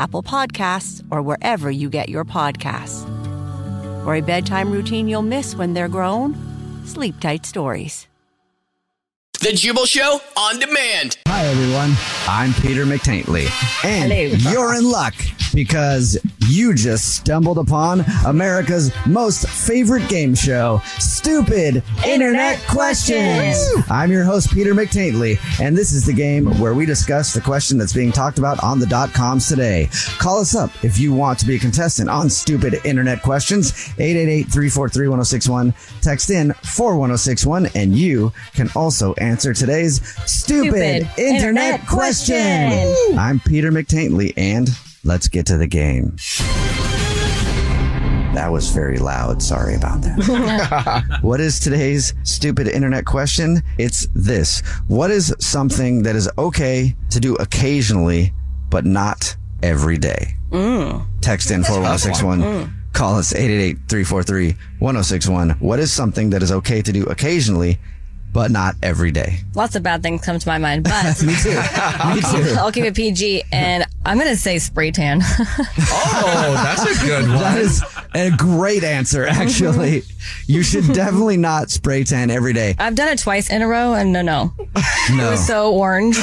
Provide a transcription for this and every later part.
Apple Podcasts, or wherever you get your podcasts. For a bedtime routine you'll miss when they're grown, Sleep Tight Stories. The Jubal Show on demand. Hi, everyone. I'm Peter McTaintley. And Hello. you're in luck because you just stumbled upon America's most favorite game show, Stupid Internet Questions. I'm your host, Peter McTaintley, and this is the game where we discuss the question that's being talked about on the dot coms today. Call us up if you want to be a contestant on Stupid Internet Questions, 888-343-1061. Text in 41061, and you can also answer today's Stupid, Stupid Internet, Internet question. Question. I'm Peter McTaintley, and let's get to the game. That was very loud. Sorry about that. what is today's stupid internet question? It's this. What is something that is okay to do occasionally, but not every day? Mm. Text in 41061. Mm. Call us 888-343-1061. What is something that is okay to do occasionally, but not every day? Lots of bad things come to my mind, but Me too. Me too. I'll keep it PG and I'm going to say spray tan. Oh, that's a good one. That is a great answer, mhm. actually. you should definitely not spray tan every day. I've done it twice in a row and no, no. It No. was so orange.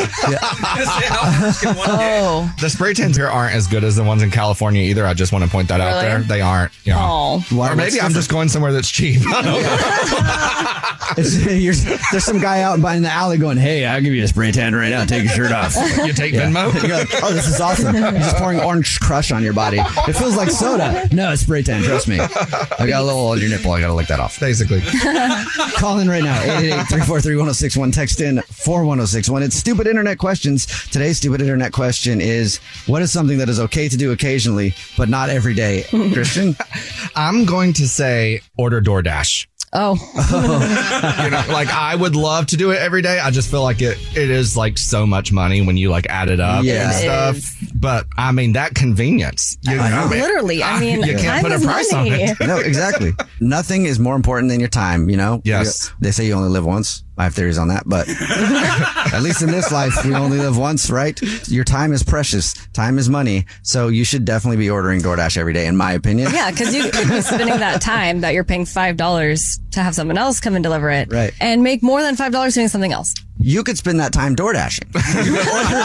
Oh, The spray tans here aren't as good as the ones in California either. I just want to point that out there. They aren't. Yeah. oh. Or maybe I'm just going somewhere that's cheap. I don't know. You're- there's some guy out in the alley going, "Hey, I'll give you a spray tan right now. Take your shirt off." you take Venmo? You're like, "Oh, this is awesome." You're just pouring orange crush on your body. It feels like soda. No, it's spray tan. Trust me. I got a little on your nipple. I got to lick that off. Basically. Call in right now. 888-343-1061. Text in 41061. It's stupid internet questions. Today's stupid internet question is: What is something that is okay to do occasionally, but not every day? Christian. I'm going to say order DoorDash. Oh, You know, like I would love to do it every day. I just feel like it it is like so much money when you like add it up Yeah. and stuff. But I mean that convenience. You I know. mean, literally. I mean, you can't put a price money. on it. No, exactly. Nothing is more important than your time, you know? Yes. They say you only live once. I have theories on that, but at least in this life, we only live once, right? Your time is precious. Time is money. So you should definitely be ordering DoorDash every day, in my opinion. Yeah, because you could be spending that time that you're paying five dollars to have someone else come and deliver it, Right. And make more than five dollars doing something else. You could spend that time door dashing. You could order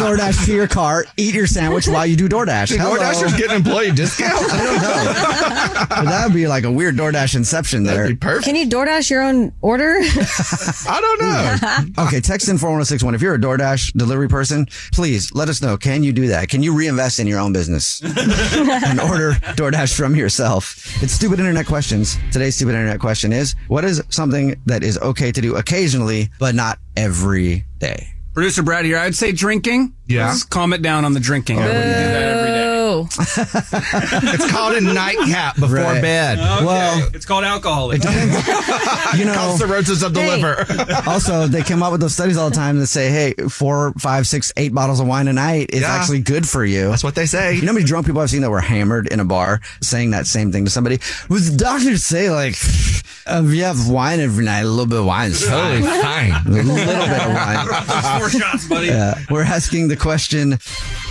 DoorDash to your car, eat your sandwich while you do DoorDash. Hello. DoorDashers getting employee discount? I don't know. But that would be like a weird DoorDash inception there. That'd be perfect. Can you DoorDash your own order? I don't know. Okay, text in 41061. If you're a DoorDash delivery person, please let us know. Can you do that? Can you reinvest in your own business and order DoorDash from yourself? It's stupid internet questions. Today's stupid internet question is what is something that is okay to do occasionally, but not every day? Producer Brad here. I'd say drinking. Yeah. Let's calm it down on the drinking. I wouldn't it's called a nightcap before Right. bed. Okay. Well- it's called alcoholism. You know, Called cirrhosis of the liver. also, they come up with those studies all the time that say, hey, four, five, six, eight bottles of wine a night is Yeah. actually good for you. That's what they say. You know how many drunk people I've seen that were hammered in a bar saying that same thing to somebody? Was the doctor say, like, if you have wine every night, a little bit of wine is Totally fine. fine. A little bit of wine. Four shots, buddy. Uh, we're asking the question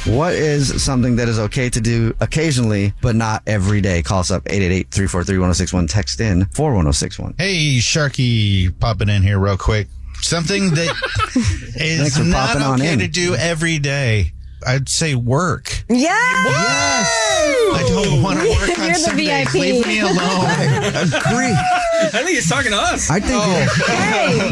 what is something that is okay to do occasionally, but not every day? Call us up 888 343 1061. Text in 41061. Hey, Sharky, popping in here real quick. Something that Thanks is for not okay to do every day. I'd say work. Yeah. I don't want to work on You're the Sundays. VIP. Leave me alone. Agree. I think he's talking to us. I think, oh. Hey.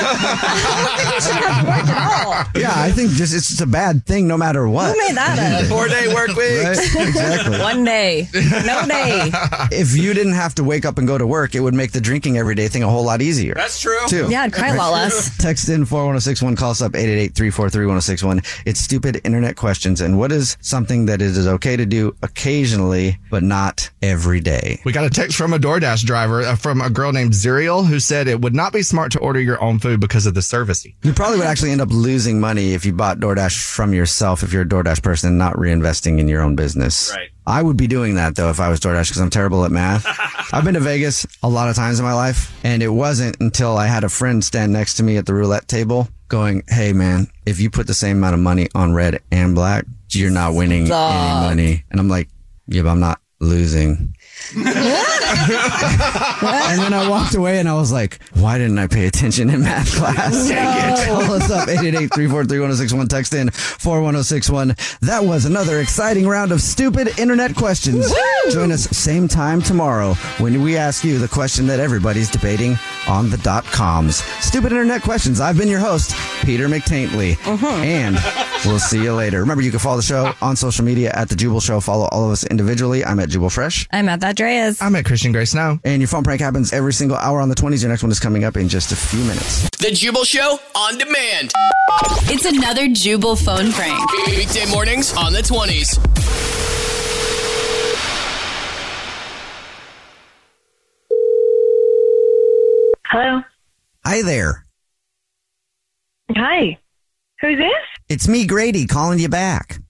I don't think you should have to work at all. yeah, I think just it's just a bad thing no matter what. Who made that up? Four day work week. Right? Exactly. One day. No day. if you didn't have to wake up and go to work, it would make the drinking every day thing a whole lot easier. That's true. too. Yeah, I'd cry a lot less. Text in 41061, call us up 888-343-1061. It's stupid internet questions. And what is something that it is okay to do occasionally, but not every day? We got a text from a DoorDash driver uh, from a girl named Zuriel who said it would not be smart to order your own food because of the service. You probably would actually end up losing money if you bought DoorDash from yourself if you're a DoorDash person and not reinvesting in your own business. Right. I would be doing that though if I was DoorDash because I'm terrible at math. I've been to Vegas a lot of times in my life, and it wasn't until I had a friend stand next to me at the roulette table going, Hey man, if you put the same amount of money on red and black, you're not winning Stop. any money. And I'm like, Yeah, but I'm not losing. and then I walked away and I was like, why didn't I pay attention in math class? Dang it. Call us up 888-343-1061. Text in 41061. That was another exciting round of stupid internet questions. Join us same time tomorrow when we ask you the question that everybody's debating on the dot coms. Stupid internet questions. I've been your host, Peter McTaintley. Mm-hmm. And we'll see you later. Remember, you can follow the show on social media at The Jubal Show. Follow all of us individually. I'm at Jubal Fresh. I'm at that Dreas. I'm at Christian Grace now. And your phone prank happens every single hour on the 20s. Your next one is coming up in just a few minutes. The Jubal Show on demand. It's another Jubal phone prank. Weekday mornings on the 20s. Hello. Hi there. Hi. Who's this? It's me, Grady, calling you back.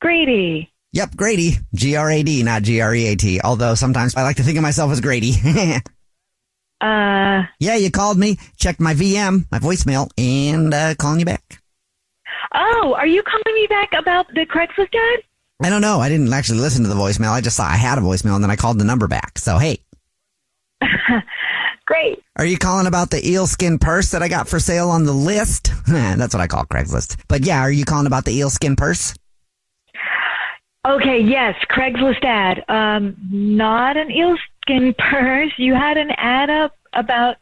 Grady. Yep, Grady. G R A D, not G R E A T. Although sometimes I like to think of myself as Grady. Uh, yeah, you called me, checked my VM, my voicemail, and uh, calling you back. oh, are you calling me back about the Craigslist ad? I don't know. I didn't actually listen to the voicemail. I just saw I had a voicemail, and then I called the number back. So, hey, Great. are you calling about the eel skin purse that I got for sale on the list? That's what I call Craigslist. But yeah, are you calling about the eel skin purse? Okay, yes, Craigslist ad. Um, not an eelskin purse. You had an ad up about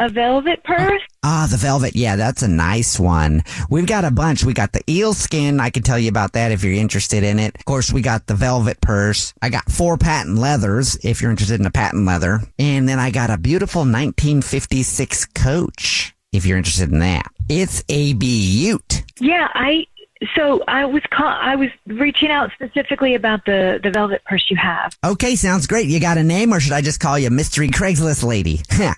a velvet purse? Ah, the velvet. Yeah, that's a nice one. We've got a bunch. We got the eel skin. I can tell you about that if you're interested in it. Of course, we got the velvet purse. I got four patent leathers if you're interested in a patent leather. And then I got a beautiful 1956 coach if you're interested in that. It's a beaut. Yeah, I. So I was call, I was reaching out specifically about the the velvet purse you have. Okay, sounds great. You got a name or should I just call you Mystery Craigslist Lady?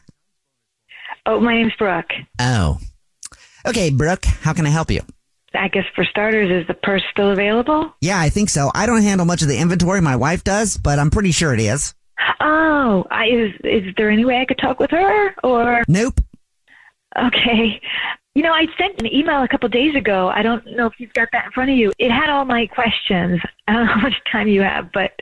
Oh, my name's Brooke. oh. Okay, Brooke, how can I help you? I guess for starters, is the purse still available? Yeah, I think so. I don't handle much of the inventory. My wife does, but I'm pretty sure it is. Oh, I, is is there any way I could talk with her or? Nope. Okay. You know, I sent an email a couple days ago. I don't know if you've got that in front of you. It had all my questions. I don't know how much time you have, but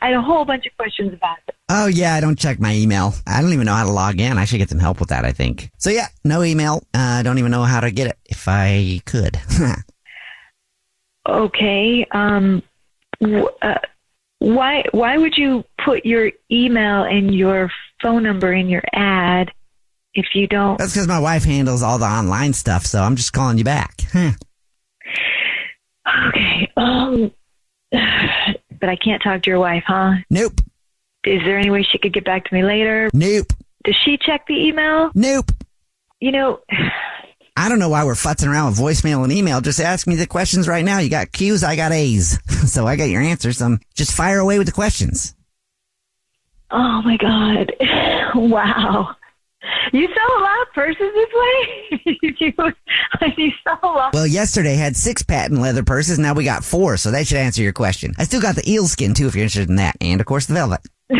I had a whole bunch of questions about it. Oh yeah, I don't check my email. I don't even know how to log in. I should get some help with that. I think. So yeah, no email. Uh, I don't even know how to get it. If I could. Okay. Um, w- uh, why why would you put your email and your phone number in your ad if you don't? That's because my wife handles all the online stuff. So I'm just calling you back. Okay. Um, but I can't talk to your wife, huh? Nope. Is there any way she could get back to me later? Nope. Does she check the email? Nope. You know, I don't know why we're futzing around with voicemail and email. Just ask me the questions right now. You got Q's, I got A's. so I got your answers. Um, just fire away with the questions. Oh my God. wow. You sell a lot of purses this way? you, you sell a lot. Well, yesterday had six patent leather purses. Now we got four. So that should answer your question. I still got the eel skin too, if you're interested in that. And of course the velvet.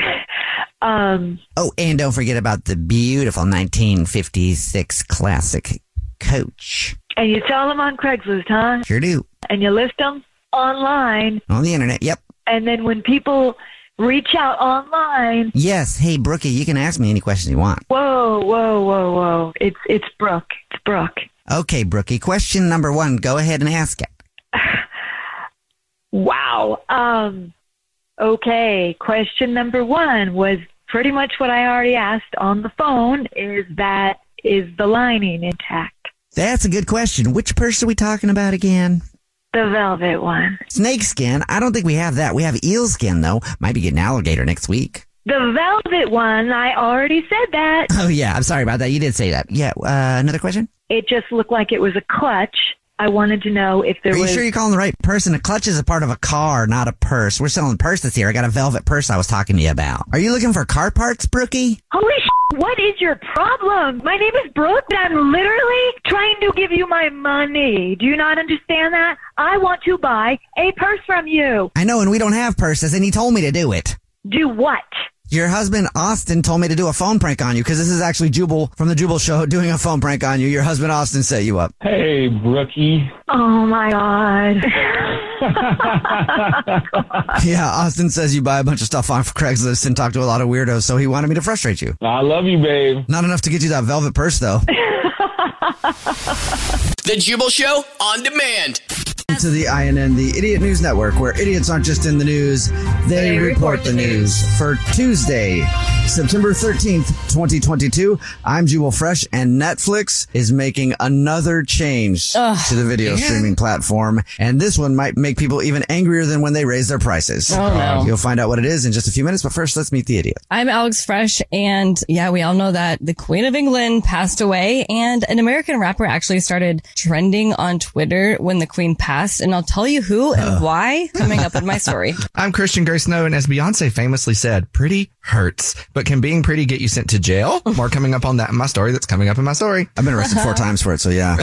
Um, Oh, and don't forget about the beautiful 1956 classic coach. and you sell them on Craigslist, huh? Sure do. And you list them online. On the internet. Yep. And then when people reach out online, Yes. Hey, Brookie, you can ask me any questions you want. whoa, whoa, whoa, whoa. It's, it's Brooke. It's Brooke. Okay, Brookie. Question number one. Go ahead and ask it. Wow. Um, okay. Question number one was pretty much what I already asked on the phone. Is that is the lining intact? That's a good question. Which purse are we talking about again? The velvet one. Snake skin. I don't think we have that. We have eel skin though. Might be getting alligator next week. The velvet one. I already said that. Oh yeah, I'm sorry about that. You did say that. Yeah. Uh, another question. It just looked like it was a clutch. I wanted to know if there Are you was. sure you're calling the right person? A clutch is a part of a car, not a purse. We're selling purses here. I got a velvet purse I was talking to you about. Are you looking for car parts, Brookie? Holy sh! What is your problem? My name is Brooke, and I'm literally trying to give you my money. Do you not understand that? I want to buy a purse from you. I know, and we don't have purses, and he told me to do it. Do what? Your husband Austin told me to do a phone prank on you because this is actually Jubal from the Jubal Show doing a phone prank on you. Your husband Austin set you up. Hey, Brookie. Oh my god. Yeah, Austin says you buy a bunch of stuff off Craigslist and talk to a lot of weirdos, so he wanted me to frustrate you. I love you, babe. Not enough to get you that velvet purse, though. The Jubal Show on demand. to the INN, the Idiot News Network, where idiots aren't just in the news, they, report, the news. For Tuesday, September 13th, 2022, I'm Jubal Fresh, and Netflix is making another change to the video yeah. streaming platform. And this one might make people even angrier than when they raise their prices. Oh, no. You'll find out what it is in just a few minutes, but first, let's meet the idiot. I'm Alex Frias, and yeah, we all know that the Queen of England passed away, and an American rapper actually started trending on Twitter when the Queen passed, and I'll tell you who and why coming up in my story. I'm Christian Grace Snow, and as Beyonce famously said, pretty hurts. But can being pretty get you sent to jail? More coming up on that in my story that's coming up in my story. I've been arrested four times for it, so yeah.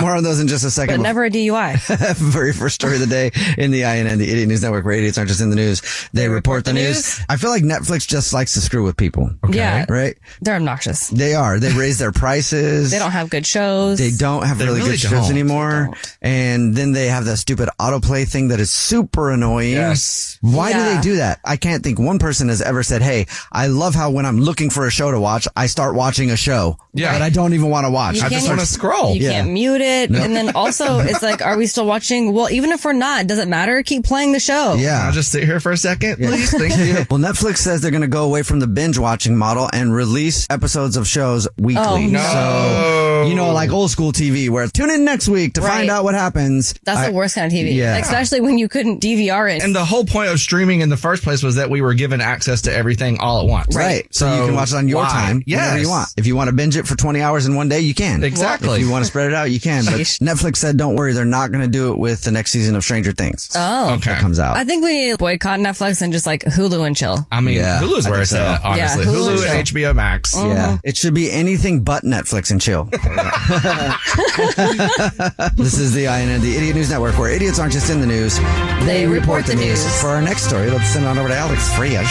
More on those in just a second. But never a DUI. Very first story of the day in the INN, the Idiot News Network, where idiots aren't just in the news. They, report, the, news. I feel like Netflix just likes to screw with people. Yeah. Right? They're obnoxious. They are. They raise their prices. They don't have good shows. They don't have They really, really good shows don't. anymore. And then they have that stupid autoplay thing that is super annoying. Yes. Why do Yeah. they do that? I can't think one person has ever said, Hey, I love how when I'm looking for a show to watch, I start watching a show Yeah. that I don't even want to watch. You I just can't- want to scroll. You Yeah. can't mute it. And then also, it's like, are we still watching? Well, even if we're not, does it matter? Keep playing the show. Yeah. I'll just sit here for a second, please. Thank you. well, Netflix says they're going to go away from the binge watching model and release episodes of shows weekly. Oh, no. So, Oh you know, like oh. old school TV where tune in next week to find out what happens. That's I- the worst kind of TV. Yeah. Especially when you couldn't DVR it. And the whole point of streaming in the first place was that we were given access to everything all at once. Right. So, you can watch it on your why? time whenever Yes. you want. If you want to binge it for 20 hours in one day, you can. Exactly. If you want to spread it out, you can. But Sheesh. Netflix said, don't worry, they're not going to do it with the next season of Stranger Things. oh. Okay. That comes out. I think we need to boycott Netflix and just like Hulu and chill. I mean, Yeah, Hulu's I where it's so. at, honestly. Yeah, Hulu Hulu. and HBO Max. Yeah. Mm-hmm. It should be anything but Netflix and chill. this is the INN, the Idiot News Network, where idiots aren't just in the news, they, report, the news. For our next story, let's send it on over to Alex Frias,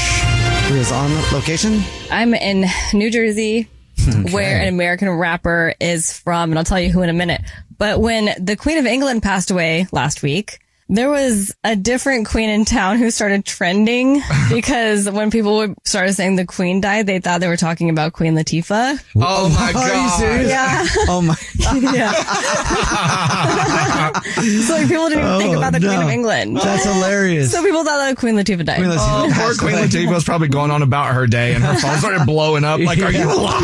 who is on location. I'm in New Jersey, where an American rapper is from, and I'll tell you who in a minute. But when the Queen of England passed away last week, there was a different queen in town who started trending because when people would started saying the queen died, they thought they were talking about Queen Latifah. Oh my Are you god. serious? Yeah. Oh my. yeah. so like, people didn't even think Oh, about the Queen of England. That's hilarious. So people thought that Queen Latifah died. Queen Latifah Oh, poor Queen away. Latifah was probably going on about her day, and her phone started blowing up. Like, are you alive?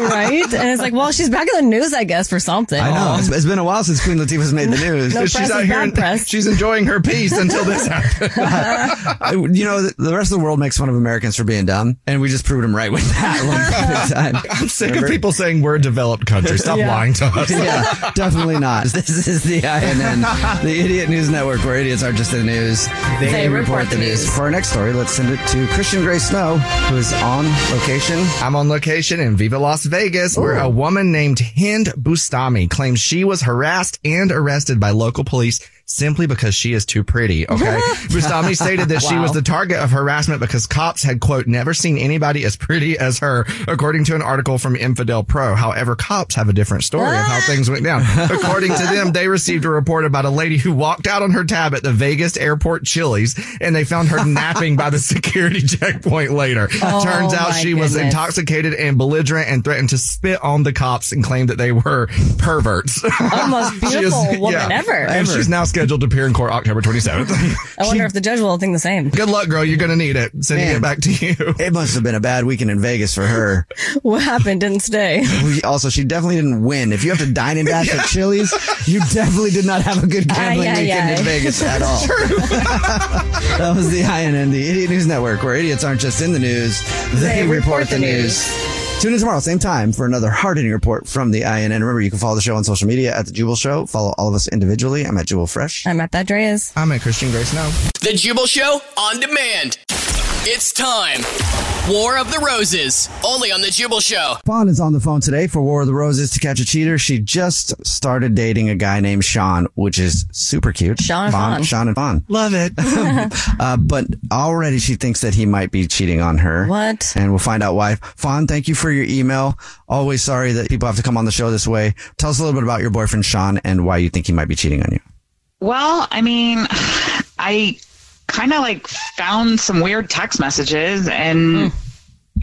right? And it's like, well, she's back in the news, I guess, for something. I know. It's, it's been a while since Queen Latifah's made the news. No she's press out here. bad In, press. she's in enjoying her peace until this happened. you know, the, the rest of the world makes fun of Americans for being dumb, and we just proved them right with that one time. I'm sick of people saying we're a developed country. Stop Yeah. lying to us. yeah, definitely not. This is the INN, the Idiot News Network, where idiots aren't just in the news, they, report the news. For our next story, let's send it to Christian Gray Snow, who is on location. I'm on location in Viva Las Vegas, where a woman named Hind Bustami claims she was harassed and arrested by local police simply because she is too pretty. Okay. Bustami stated that she was the target of harassment because cops had, quote, never seen anybody as pretty as her, according to an article from Infidel Pro. However, cops have a different story of how ah. things went down. According to them, they received a report about a lady who walked out on her tab at the Vegas airport Chili's and they found her napping by the security checkpoint later. Oh, Turns out she was intoxicated and belligerent and threatened to spit on the cops and claimed that they were perverts. Oh, most beautiful woman ever. And she's now scheduled to appear in court October 27th. I wonder if the judge will think the same. Good luck, girl. You're going to need it. Sending Man. it back to you. It must have been a bad weekend in Vegas for her. What happened? Didn't stay. Also, she definitely didn't win. If you have to dine and dash at Chili's, you definitely did not have a good gambling Ay, ay, weekend ay. in Vegas at all. that was the INN, the Idiot News Network, where idiots aren't just in the news, they, report, the news. Tune in tomorrow, same time, for another hard hitting report from the INN. Remember, you can follow the show on social media at The Jubal Show. Follow all of us individually. I'm at Jubal Fresh. I'm at that Dreas. I'm at Christian Grace now. The Jubal Show on demand. It's time. War of the Roses. Only on The Jubal Show. Fawn is on the phone today for War of the Roses to catch a cheater. She just started dating a guy named Sean, which is super cute. Sean and Fawn. Sean and Fawn. Love it. uh, but already she thinks that he might be cheating on her. What? And we'll find out why. Fawn, thank you for your email. Always sorry that people have to come on the show this way. Tell us a little bit about your boyfriend, Sean, and why you think he might be cheating on you. Well, I mean, I kind of like found some weird text messages and hmm.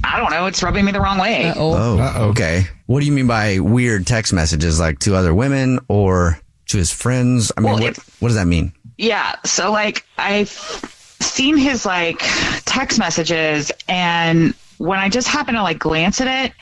I don't know, it's rubbing me the wrong way. Oh, okay. What do you mean by weird text messages? Like to other women or to his friends? I mean, Well, what, what does that mean? Yeah. So like I've seen his like text messages and when I just happened to like glance at it,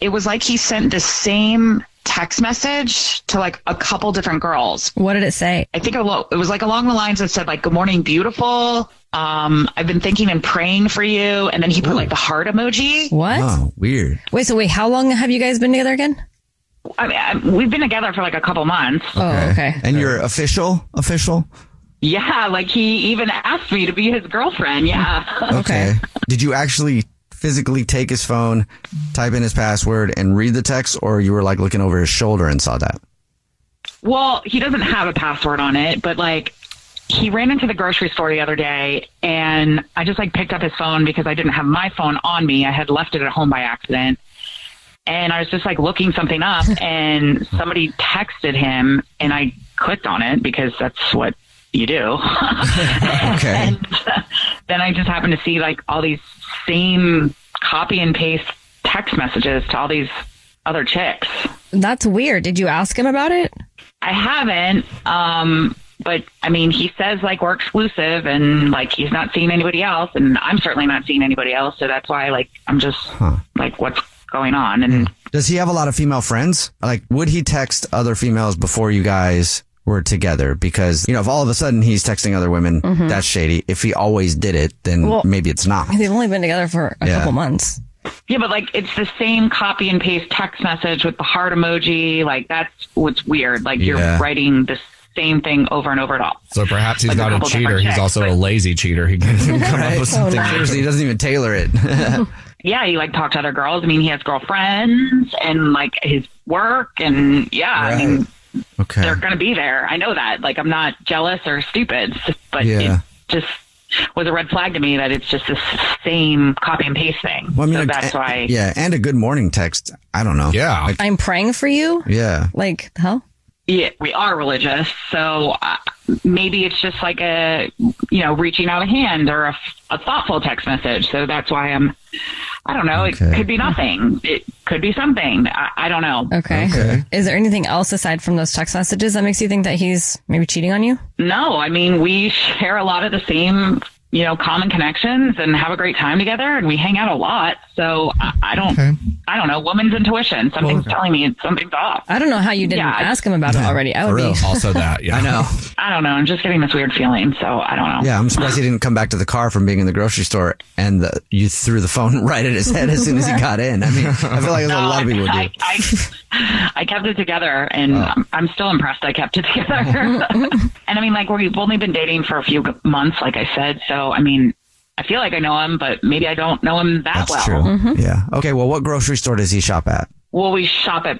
it was like he sent the same text message to like a couple different girls. What did it say? I think it was like along the lines that said like "Good morning, beautiful." Um, I've been thinking and praying for you, and then he put like the heart emoji. What? Oh, weird. Wait, so wait, how long have you guys been together again? I mean, I, we've been together for like a couple months. Oh, okay. And you're official? Official? Yeah, like he even asked me to be his girlfriend. Yeah. Okay. Did you actually physically take his phone, type in his password, and read the text, or you were like looking over his shoulder and saw that? Well, he doesn't have a password on it, but like he ran into the grocery store the other day and I just like picked up his phone because I didn't have my phone on me. I had left it at home by accident. And I was just like looking something up and somebody texted him and I clicked on it because that's what you do. Okay. and uh, then I just happened to see like all these same copy and paste text messages to all these other chicks. That's weird. Did you ask him about it? I haven't. Um, but I mean, he says like we're exclusive and like he's not seeing anybody else, and I'm certainly not seeing anybody else. So that's why like I'm just like, what's going on? And Does he have a lot of female friends? Like, would he text other females before you guys were together? Because, you know, if all of a sudden he's texting other women, Mhm. that's shady. If he always did it, then Well- maybe it's not. They've only been together for a Yeah. couple months. yeah, but like it's the same copy and paste text message with the heart emoji. Like that's what's weird. Like Yeah. you're writing the same thing over and over at all. So perhaps he's Like not a couple cheater. He's chicks, also a lazy cheater. He can come up with something. Seriously, he doesn't even tailor it. Yeah, he like talked to other girls. I mean, he has girlfriends and like his work, and yeah, I mean, okay. they're going to be there. I know that. Like, I'm not jealous or stupid, but Yeah. it just was a red flag to me that it's just the same copy and paste thing. Well, I mean, so a- that's why. Yeah, and a good morning text. I don't know. Yeah. Like, I'm praying for you. yeah. Like, the hell? Yeah, we are religious, so uh, maybe it's just like a, you know, reaching out a hand or a, a thoughtful text message. So that's why I'm, I don't know. It could be nothing. It could be something. I, I don't know. Okay. Is there anything else aside from those text messages that makes you think that he's maybe cheating on you? No, I mean, we share a lot of the same you know, common connections and have a great time together, and we hang out a lot. So I, I don't, I don't know, woman's intuition. Something's telling me something's off. I don't know how you didn't Yeah, ask him about it already. I would be. also that. Yeah, I know. I don't know. I'm just getting this weird feeling. So I don't know. Yeah, I'm surprised he didn't come back to the car from being in the grocery store and the, you threw the phone right at his head as soon as he got in. I mean, I feel like that's what a lot of people would do. I, I, I kept it together, and Oh. I'm, I'm still impressed. I kept it together. and I mean, like we've only been dating for a few months, like I said. So I mean, I feel like I know him, but maybe I don't know him that That's well. true. Mm-hmm. Yeah. Okay. Well, what grocery store does he shop at? Well, we shop at.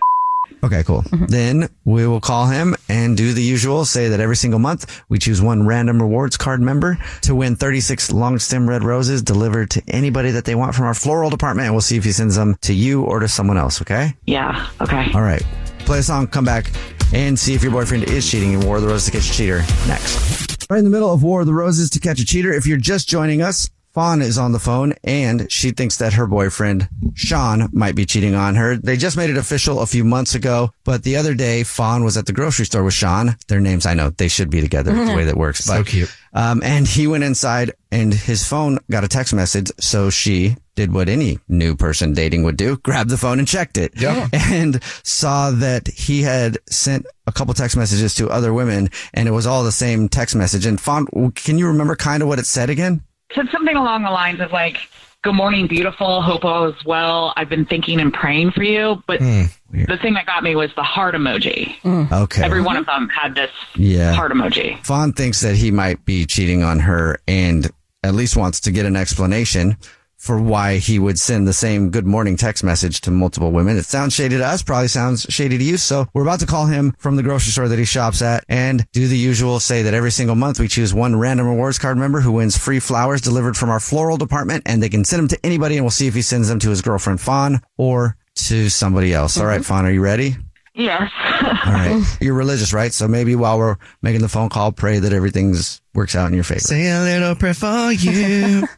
Okay, cool. Mm-hmm. Then we will call him and do the usual. Say that every single month we choose one random rewards card member to win 36 long stem red roses delivered to anybody that they want from our floral department. And we'll see if he sends them to you or to someone else. Okay. Yeah. Okay. All right. Play a song, come back, and see if your boyfriend is cheating in War of the Roses to catch a cheater next. Right in the middle of War of the Roses to catch a cheater. If you're just joining us, Fawn is on the phone and she thinks that her boyfriend, Sean, might be cheating on her. They just made it official a few months ago, but the other day, Fawn was at the grocery store with Sean. Their names, I know, they should be together the way that works. So but, cute. Um, and he went inside and his phone got a text message. So she did what any new person dating would do, grabbed the phone and checked it. Yeah. And saw that he had sent a couple text messages to other women and it was all the same text message. And Fawn, can you remember kind of what it said again? said something along the lines of like, "Good morning, beautiful. Hope all is well. I've been thinking and praying for you." But hmm. the thing that got me was the heart emoji. Hmm. Okay. Every one of them had this Yeah. heart emoji. Fawn thinks that he might be cheating on her and at least wants to get an explanation for why he would send the same good morning text message to multiple women. It sounds shady to us, probably sounds shady to you. So we're about to call him from the grocery store that he shops at and do the usual say that every single month we choose one random rewards card member who wins free flowers delivered from our floral department and they can send them to anybody and we'll see if he sends them to his girlfriend Fawn or to somebody else. All right, mm-hmm. Fawn, are you ready? Yes. All right. You're religious, right? So maybe while we're making the phone call, pray that everything's works out in your favor. Say a little prayer for you.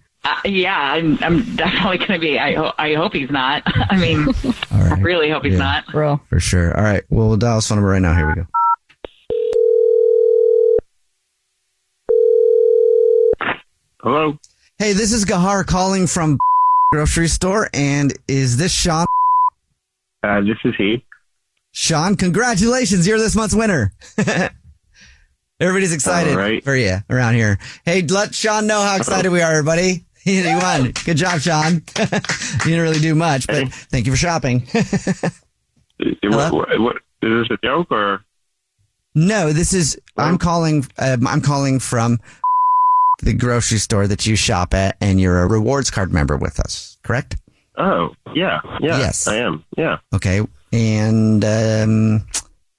Uh, yeah, I'm, I'm definitely going to be. I, ho- I hope he's not. I mean, I really hope he's Yeah. not. Bro. For sure. All right. Well, we'll dial his phone number right now. Here we go. Hello. Hey, this is Gahar calling from grocery store. And is this Sean? Uh, this is he. Sean, congratulations. You're this month's winner. Everybody's excited All right. for you around here. Hey, let Sean know how excited we are, everybody. You won. Good job, Sean. you didn't really do much, but thank you for shopping. What, what, what, is this a joke or? No, this is I'm calling. Um, I'm calling from the grocery store that you shop at, and you're a rewards card member with us. Correct? Oh, yeah, yeah. Yes. I am. Yeah. Okay. And um,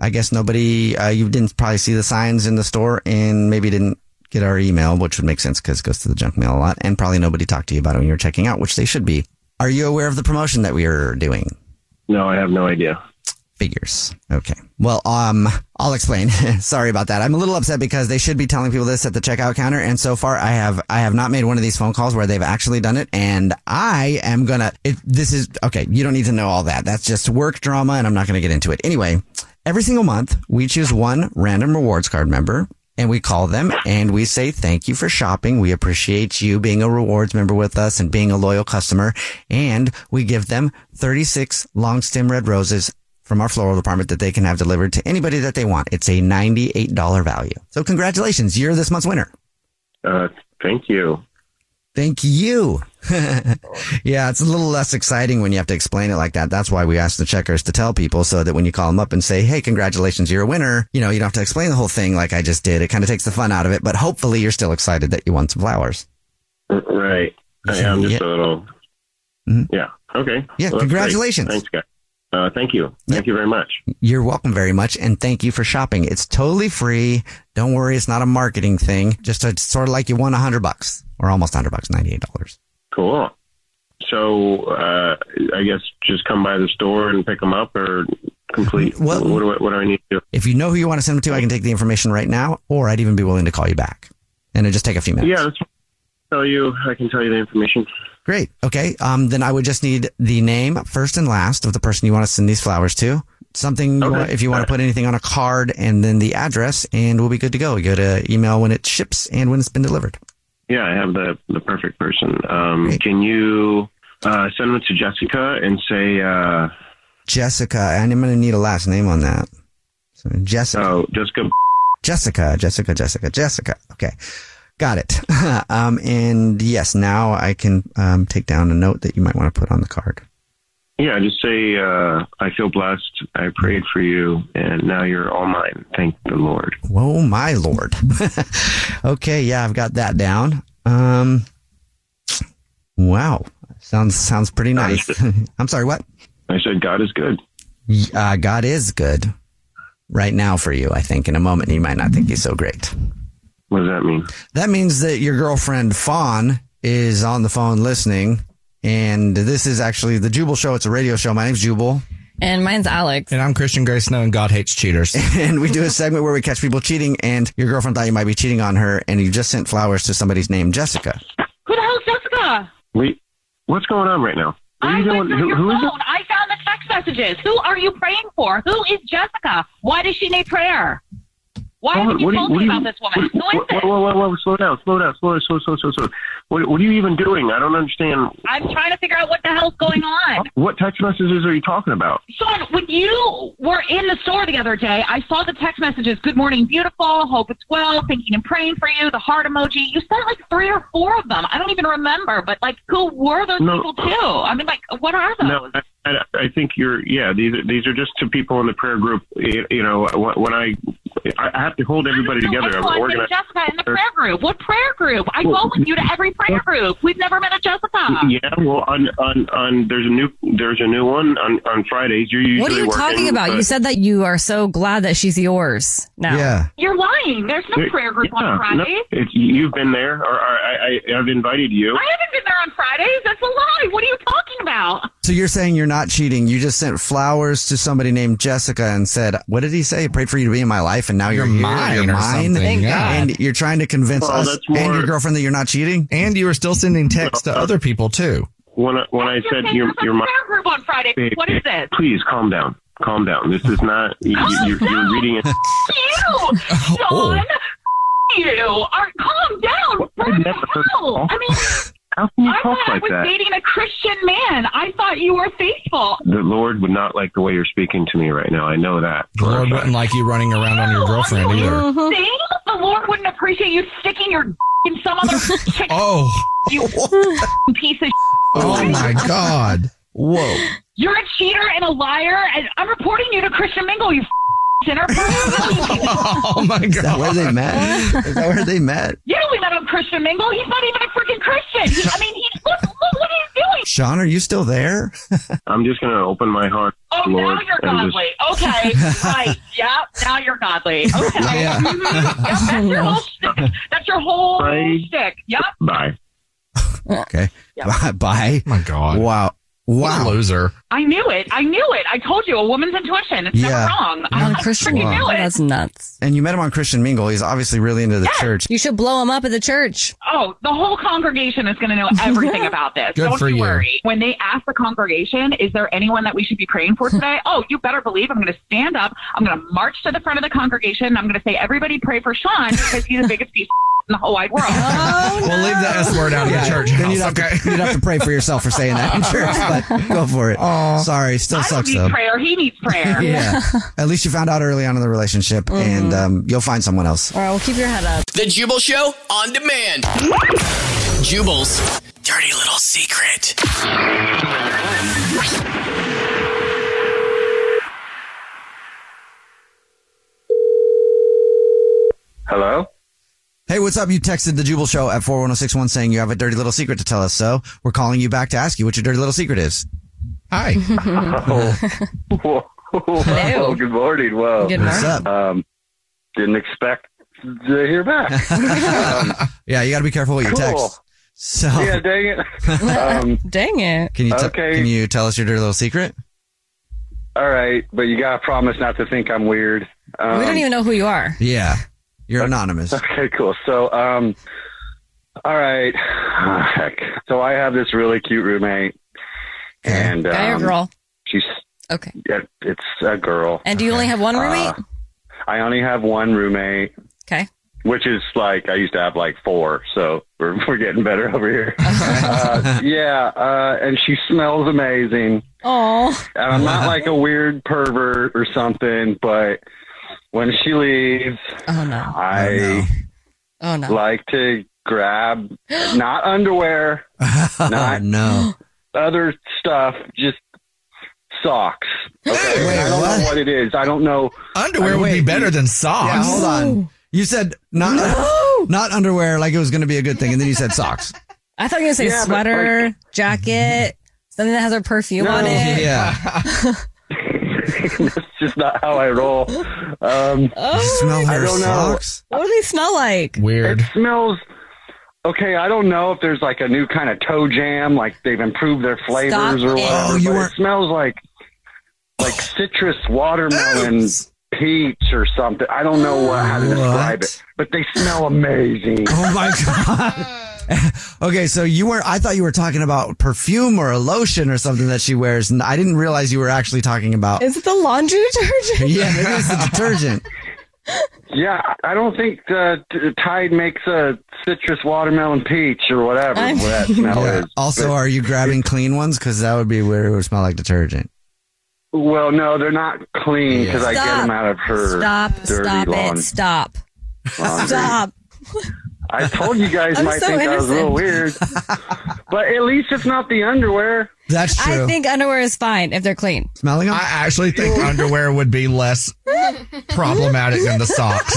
I guess nobody. Uh, you didn't probably see the signs in the store, and maybe didn't get our email, which would make sense because it goes to the junk mail a lot. And probably nobody talked to you about it when you were checking out, which they should be. Are you aware of the promotion that we are doing? No, I have no idea. Figures. Okay. Well, um, I'll explain. Sorry about that. I'm a little upset because they should be telling people this at the checkout counter. And so far I have, I have not made one of these phone calls where they've actually done it. And I am gonna, it, this is, okay. You don't need to know all that. That's just work drama and I'm not going to get into it. Anyway, every single month we choose one random rewards card member and we call them and we say thank you for shopping. We appreciate you being a rewards member with us and being a loyal customer. And we give them 36 long stem red roses from our floral department that they can have delivered to anybody that they want. It's a $98 value. So congratulations. You're this month's winner. Uh, thank you. Thank you. yeah, it's a little less exciting when you have to explain it like that. That's why we ask the checkers to tell people so that when you call them up and say, Hey, congratulations, you're a winner. You know, you don't have to explain the whole thing like I just did. It kind of takes the fun out of it, but hopefully you're still excited that you won some flowers. Right. I am just Yeah. a little. Yeah. Okay. Yeah, Well, that's great. congratulations. Thanks, guys. Uh, thank you. Thank you very much. You're welcome very much. And thank you for shopping. It's totally free. Don't worry. It's not a marketing thing. Just a, sort of like you won a hundred bucks or almost hundred bucks, $98. Cool. So, uh, I guess just come by the store and pick them up or complete. Well- what, do I, what do I need to do? If you know who you want to send them to, I can take the information right now, or I'd even be willing to call you back. And it'll just take a few minutes. Yeah, that's tell you. I can tell you the information. Great. Okay. Um, then I would just need the name first and last of the person you want to send these flowers to. Something, you Okay. want, if you want to put anything on a card and then the address and we'll be good to go. We go to email when it ships and when it's been delivered. Yeah, I have the the perfect person. Um, can you uh, send them to Jessica and say uh, Jessica, and I'm going to need a last name on that. So Jessica. Oh, Jessica. Jessica, Jessica, Jessica, Jessica. Okay. Got it. um, and yes, now I can um, take down a note that you might want to put on the card. Yeah, just say uh, I feel blessed. I prayed for you, and now you're all mine. Thank the Lord. Whoa, my lord. okay, yeah, I've got that down. Um, wow, sounds sounds pretty nice. I'm sorry, what? I said God is good. Uh, God is good right now for you. I think in a moment you might not think he's so great. What does that mean? That means that your girlfriend Fawn is on the phone listening, and this is actually the Jubal Show. It's a radio show. My name's Jubal. And mine's Alex. And I'm Christian Gray Snow, and God hates cheaters. and we do a segment where we catch people cheating, and your girlfriend thought you might be cheating on her, and you just sent flowers to somebody's named Jessica. Who the hell is Jessica? Wait, what's going on right now? What are I you went doing? through your Who, who is phone. it? I found the text messages. Who are you praying for? Who is Jessica? Why does she need prayer? Why Hold haven't on, you what do told what me do about this woman? Who is Whoa, this? whoa, whoa, whoa, slow down, slow down, slow, slow, slow, slow, slow, slow. What, what are you even doing? I don't understand. I'm trying to figure out what the hell's going on. What text messages are you talking about? Sean, when you were in the store the other day, I saw the text messages. Good morning, beautiful. Hope it's well. Thinking and praying for you. The heart emoji. You sent like three or four of them. I don't even remember. But like, who were those No. people too? I mean, like, what are those? No, I, I think you're. Yeah, these are these are just two people in the prayer group. You you know, when I I have to hold everybody together. I I'm called organized. Jessica in the prayer group. What prayer group? I go with you to every prayer group. We've never met a Jessica. Yeah, well, on on on there's a new there's a new one on on Fridays. You're usually What are you working, talking about? You said that you are so glad that she's yours now. Yeah. You're lying. There's no prayer group yeah, on Fridays. No, it's, you've been there, or, or I, I I've invited you. I haven't been there on Fridays. That's a lie. What are you talking about? So you're saying you're not cheating. You just sent flowers to somebody named Jessica and said, what did he say? Prayed for you to be in my life and now you're, You're mine You're or mine. something, Thank. God. And you're trying to convince Well, us more- and your girlfriend that you're not cheating? And you were still sending texts to uh, other people too. When I, when I said you're you're my group on Friday. Babe, What is this? Please calm down. Calm down. This is not. You, you're, you're reading it. Oh. You, Sean. You are calm down. What I've the never heard- hell? I mean, How can you I talk thought I was that? dating a Christian man. I thought you were faithful. The Lord would not like the way you're speaking to me right now. I know that. The Lord wouldn't like you running around on your girlfriend either. See? The Lord wouldn't appreciate you sticking your in some other chick. Oh. You piece of Oh my God. Whoa. You're a cheater and a liar, and I'm reporting you to Christian Mingle, you sinner. Oh my god! Is that where they met? Is that where they met? yeah, we met on Christian Mingle. He's not even a freaking Christian. He, I mean, he look, look what he's doing. Sean, are you still there? I'm just going to open my heart, Oh, Lord, now you're godly. just. Okay, right. Yeah, now you're godly. Okay. Yeah. Yep, that's your whole shtick. That's your whole Right. shtick. Yep. Bye. Okay. Bye. Oh, my God. Wow. What a Wow. loser. I knew it. I knew it. I told you, a woman's intuition. It's Yeah. never wrong. I, On I Christian freaking knew it. That's nuts. And you met him on Christian Mingle. He's obviously really into the church. You should blow him up at the church. Oh, the whole congregation is going to know everything about this. Good Don't for you you. worry. When they ask the congregation, is there anyone that we should be praying for today? oh, you better believe I'm going to stand up. I'm going to march to the front of the congregation. I'm going to say, everybody pray for Sean because he's the biggest piece of in the whole wide world. We'll leave the S word out of the church Then you'd have, okay? to, you'd have to pray for yourself for saying that in church, but go for it. Sorry, still I don't sucks though. prayer. He needs prayer. Yeah. At least you found out early on in the relationship, and um, you'll find someone else. All right, well, keep your head up. The Jubal Show on demand. Jubal's dirty little secret. Hello? Hey, what's up? You texted the Jubal Show at 41061 saying you have a dirty little secret to tell us. So we're calling you back to ask you what your dirty little secret is. Hi. Oh, Hello. good morning. Well, Good What's up? um, didn't expect to hear back. um, Yeah, you got to be careful what you Cool. text. So yeah, dang it. Um, Dang it. can you t- Okay. can you tell us your dirty little secret? all right, but you gotta promise not to think I'm weird. Um, we don't even know who you are. Yeah, you're anonymous. Okay, cool. So, um, all right. Ah, heck. So I have this really cute roommate, and Guy or um, girl? She's Okay. yeah, it's a girl. And do you only have one Uh, roommate? I only have one roommate, Okay. which is like I used to have like four, so we're we're getting better over here. uh, yeah, uh, and she smells amazing. Oh. And I'm not like a weird pervert or something, but when she leaves, Oh no. I Oh no. Oh, like to grab not underwear, not no other stuff, just socks. Okay, I don't know what it is. I don't know. Underwear would be better than socks. Yeah, hold on. You said not not underwear like it was going to be a good thing, and then you said socks. I thought you were gonna say Yeah, but, sweater, jacket, something that has her perfume on it. Yeah. That's just not how I roll. Um, Oh, Smell I her don't know. socks. what do they smell like? Weird. It smells. Okay, I don't know if there's like a new kind of toe jam, like they've improved their flavors Stop or it. whatever. Oh, you but weren't- it smells like like citrus watermelon peach or something. I don't know what, how to describe What? it, but they smell amazing. Oh my god. okay, so you were I thought you were talking about perfume or a lotion or something that she wears, and I didn't realize you were actually talking about Is it the laundry detergent? Yeah, maybe it's the detergent. Yeah, I don't think the t- Tide makes a citrus watermelon peach or whatever I'm- that smell Yeah. is. Also, But- are you grabbing clean ones? Because that would be where it would smell like detergent. well, no, they're not clean because I get them out of her Stop. dirty Stop lawn. it. Stop. laundry. Stop. I told you guys I'm might so think I was a little weird, but at least it's not the underwear. That's true. I think underwear is fine if they're clean. Smelling them? I actually think underwear would be less problematic than the socks.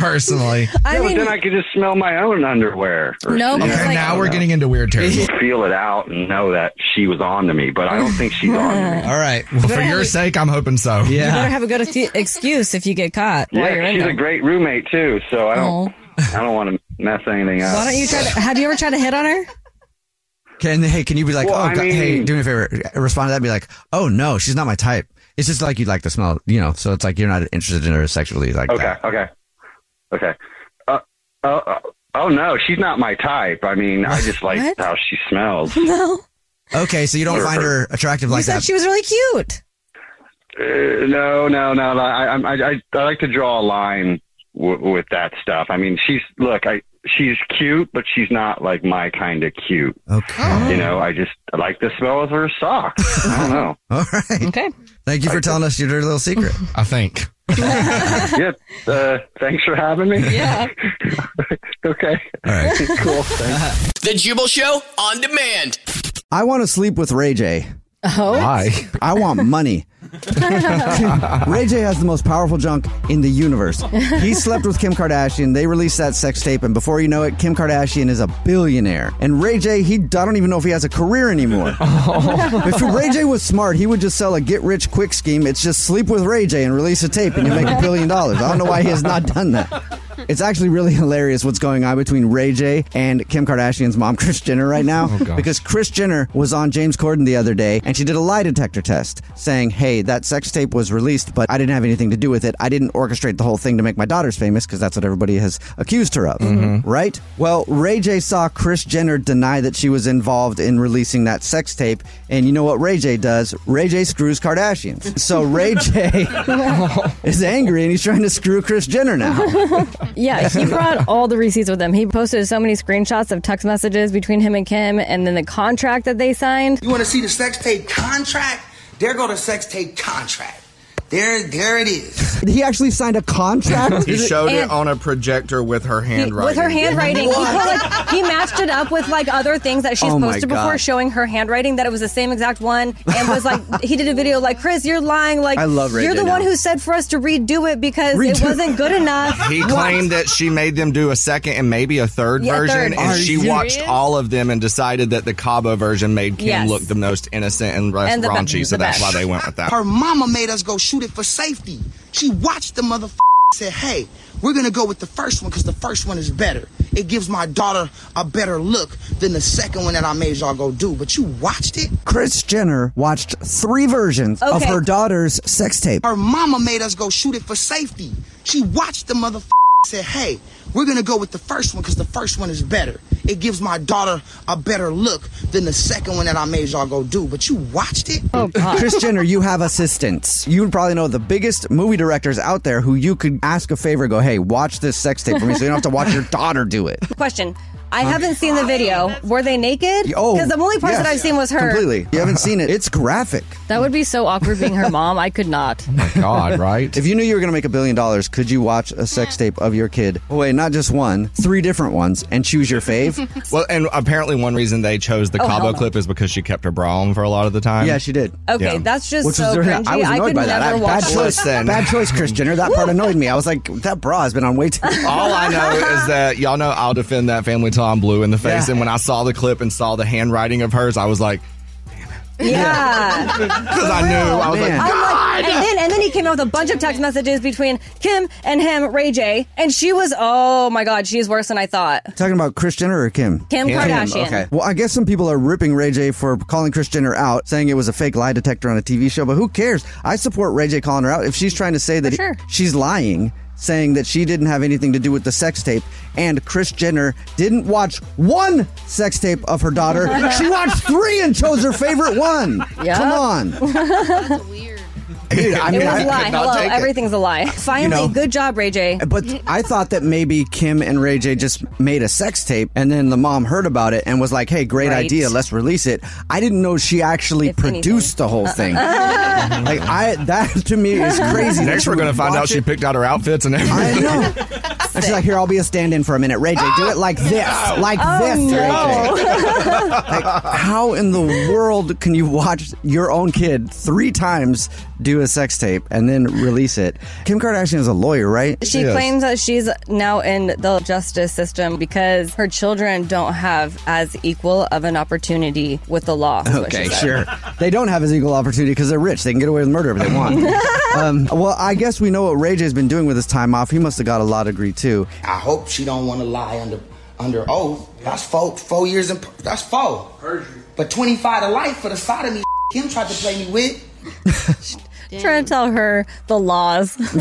Personally. I yeah, mean, but then I could just smell my own underwear. or- No, you Okay, like- now we're getting into weird territory. feel it out and know that she was on to me, but I don't think she's on to me. All right. Well, for your sake, I'm hoping so. Yeah. You better have a good excuse if you get caught while you're Yeah, in she's a great roommate too, so I don't, Oh. I don't want to mess anything up. Why don't you try to? Have you ever tried to hit on her? Can hey, can you be like, Well, oh, I God, hey, mean- do me a favor, respond to that. And be like, oh no, she's not my type. It's just like you like the smell, you know. So it's like you're not interested in her sexually, like Okay, that. okay, okay. Uh, uh, uh, oh no, she's not my type. I mean, I just like What? how she smells. No. Okay, so you don't find her attractive You like said that. she was really cute. Uh, no, no, no. no. I, I, I, I like to draw a line w- with that stuff. I mean, she's look, I, she's cute, but she's not like my kind of cute. okay. You know, I just I like the smell of her socks. I don't know. All right. Okay. Thank you for telling us your dirty little secret. I think. yeah. Uh, thanks for having me. Yeah. okay. All right. Cool. Thanks. The Jubal Show on demand. I want to sleep with Ray J. Oh. Why? I want money. Ray J has the most powerful junk in the universe. He slept with Kim Kardashian. They released that sex tape, and before you know it, Kim Kardashian is a billionaire. And Ray J, he I don't even know if he has a career anymore. Oh. If Ray J was smart, he would just sell a get rich quick scheme. It's just sleep with Ray J and release a tape, and you make a billion dollars. I don't know why he has not done that. It's actually really hilarious what's going on between Ray J and Kim Kardashian's mom, Kris Jenner, right now. Oh, gosh. because Kris Jenner was on James Corden the other day and she did a lie detector test saying, Hey, that sex tape was released, but I didn't have anything to do with it. I didn't orchestrate the whole thing to make my daughters famous because that's what everybody has accused her of. Mm-hmm. Right? Well, Ray J saw Kris Jenner deny that she was involved in releasing that sex tape. And you know what Ray J does? Ray J screws Kardashians. So Ray J is angry and he's trying to screw Kris Jenner now. Yeah, he brought all the receipts with him. He posted so many screenshots of text messages between him and Kim, and then the contract that they signed. You want to see the sex tape contract? There go the sex tape contract. There, there it is. He actually signed a contract. He showed it on a projector with her handwriting. With her handwriting, he, put, like, he matched it up with like other things that she's Oh posted before, showing her handwriting that it was the same exact one, and was like, he did a video like, Kris, you're lying. Like, I love Ray you're J the one who said for us to redo it because it wasn't good enough. He What? claimed that she made them do a second and maybe a third Yeah, version, third. and Are she you watched serious? all of them and decided that the Cabo version made Kim Yes. look the most innocent and less And the be- raunchy, so the that's best. why they went with that. Her mama made us go shoot it for safety. She watched the mother said, "Hey, we're gonna go with the first one because the first one is better. It gives my daughter a better look than the second one that I made y'all go do." But you watched it. Kris Jenner watched three versions of her daughter's sex tape. Her mama made us go shoot it for safety. She watched the mother said, "Hey, we're gonna go with the first one because the first one is better. It gives my daughter a better look than the second one that I made y'all go do. But you watched it? Oh, God. Kris Jenner, you have assistants. You would probably know the biggest movie directors out there who you could ask a favor, go, hey, watch this sex tape for me so you don't have to watch your daughter do it. Question. I haven't seen the video. Oh, were they naked? Oh, Because the only part yes. that I've seen was her. Completely. You haven't seen it. It's graphic. That would be so awkward being her mom. I could not. Oh my God, right? If you knew you were going to make a billion dollars, could you watch a sex tape of your kid? Oh, wait, not just one, three different ones, and choose your fave? Well, and apparently one reason they chose the Oh, Cabo no. clip is because she kept her bra on for a lot of the time. yeah, she did. Okay, Yeah. that's just Which so was, cringy. I was I annoyed could by that. never I- watch bad choice. Listen. Bad choice, Kris Jenner. That part annoyed me. I was like, that bra has been on way too All I know is that y'all know I'll defend that family till I'm blue in the face. Yeah. And when I saw the clip and saw the handwriting of hers, I was like, Yeah. because I knew I was Man. like, I'm like, and then and then he came out with a bunch of text messages between Kim and him, Ray J, and she was oh my god, she's worse than I thought. Talking about Kris Jenner or Kim? Kim Kardashian. Okay. Well, I guess some people are ripping Ray J for calling Kris Jenner out, saying it was a fake lie detector on a TV show, but who cares? I support Ray J calling her out. If she's trying to say that he- she's lying, saying that she didn't have anything to do with the sex tape, and Kris Jenner didn't watch one sex tape of her daughter, she watched three and chose her favorite one. Yeah. Come on. Dude, I It was a lie. Hello, take it. everything's a lie. Finally, know- good job, Ray J. But I thought that maybe Kim and Ray J just made a sex tape and then the mom heard about it and was like, hey, great Right. idea, let's release it. I didn't know she actually If produced the whole thing. Uh-uh. like, I that to me is crazy. next we're going to find out watch she picked out her outfits and I everything. know. And she's like, here, I'll be a stand in for a minute. Ray J, do it like this. Like Oh, this, no. Ray J. Like, how in the world can you watch your own kid three times do a sex tape and then release it? Kim Kardashian is a lawyer, right? She claims that she's now in the justice system because her children don't have as equal of an opportunity with the law. is what she Okay, said. sure. They don't have as equal opportunity because they're rich. They can get away with murder if they want. um, well, I guess we know what Ray J's been doing with his time off. He must have got a law degree too. I hope she don't want to lie under under oath. That's four four years in that's four. Perjury. But twenty five to life for the sodomy Kim tried to play me with. Trying to tell her the laws.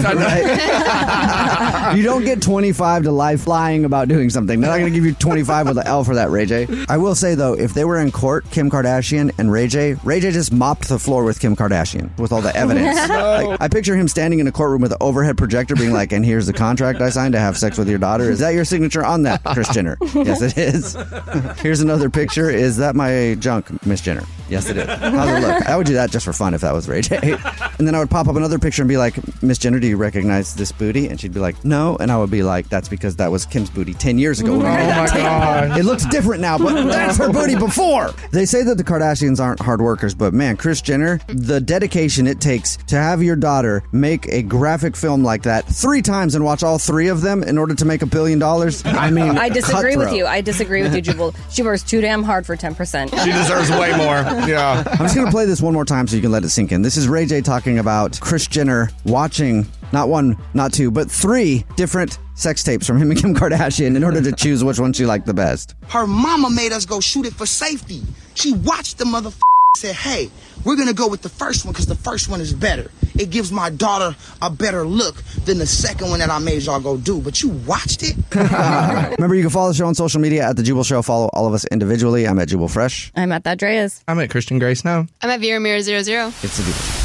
you don't get 25 to life lying about doing something. They're not going to give you 25 with an L for that, Ray J. I will say, though, if they were in court, Kim Kardashian and Ray J, Ray J just mopped the floor with Kim Kardashian with all the evidence. Like, I picture him standing in a courtroom with an overhead projector being like, and here's the contract I signed to have sex with your daughter. Is that your signature on that, Kris Jenner? yes, it is. Here's another picture. Is that my junk, Miss Jenner? Yes, it is. How's it look? I would do that just for fun if that was Ray J. And then I would pop up another picture and be like, Miss Jenner, do you recognize this booty? And she'd be like, no. And I would be like, that's because that was Kim's booty 10 years ago. when we made that my. God. It looks different now, but that's her booty before. They say that the Kardashians aren't hard workers, but man, Kris Jenner, the dedication it takes to have your daughter make a graphic film like that three times and watch all three of them in order to make a billion dollars. I mean, I disagree with you. I disagree with you, Jubal. She works too damn hard for 10%. She deserves way more. Yeah. I'm just going to play this one more time so you can let it sink in. This is Ray J talking about Kris Jenner watching not one, not two, but three different sex tapes from him and Kim Kardashian in order to choose which one she liked the best. Her mama made us go shoot it for safety. She watched the mother said, "Hey, we're gonna go with the first one because the first one is better. It gives my daughter a better look than the second one that I made y'all go do." But you watched it. Remember, you can follow the show on social media at The Jubal Show. Follow all of us individually. I'm at Jubal Fresh. I'm at that Dreas. I'm at Christian Grace now. I'm at Vera Mirror Zero Zero. It's The Jubal.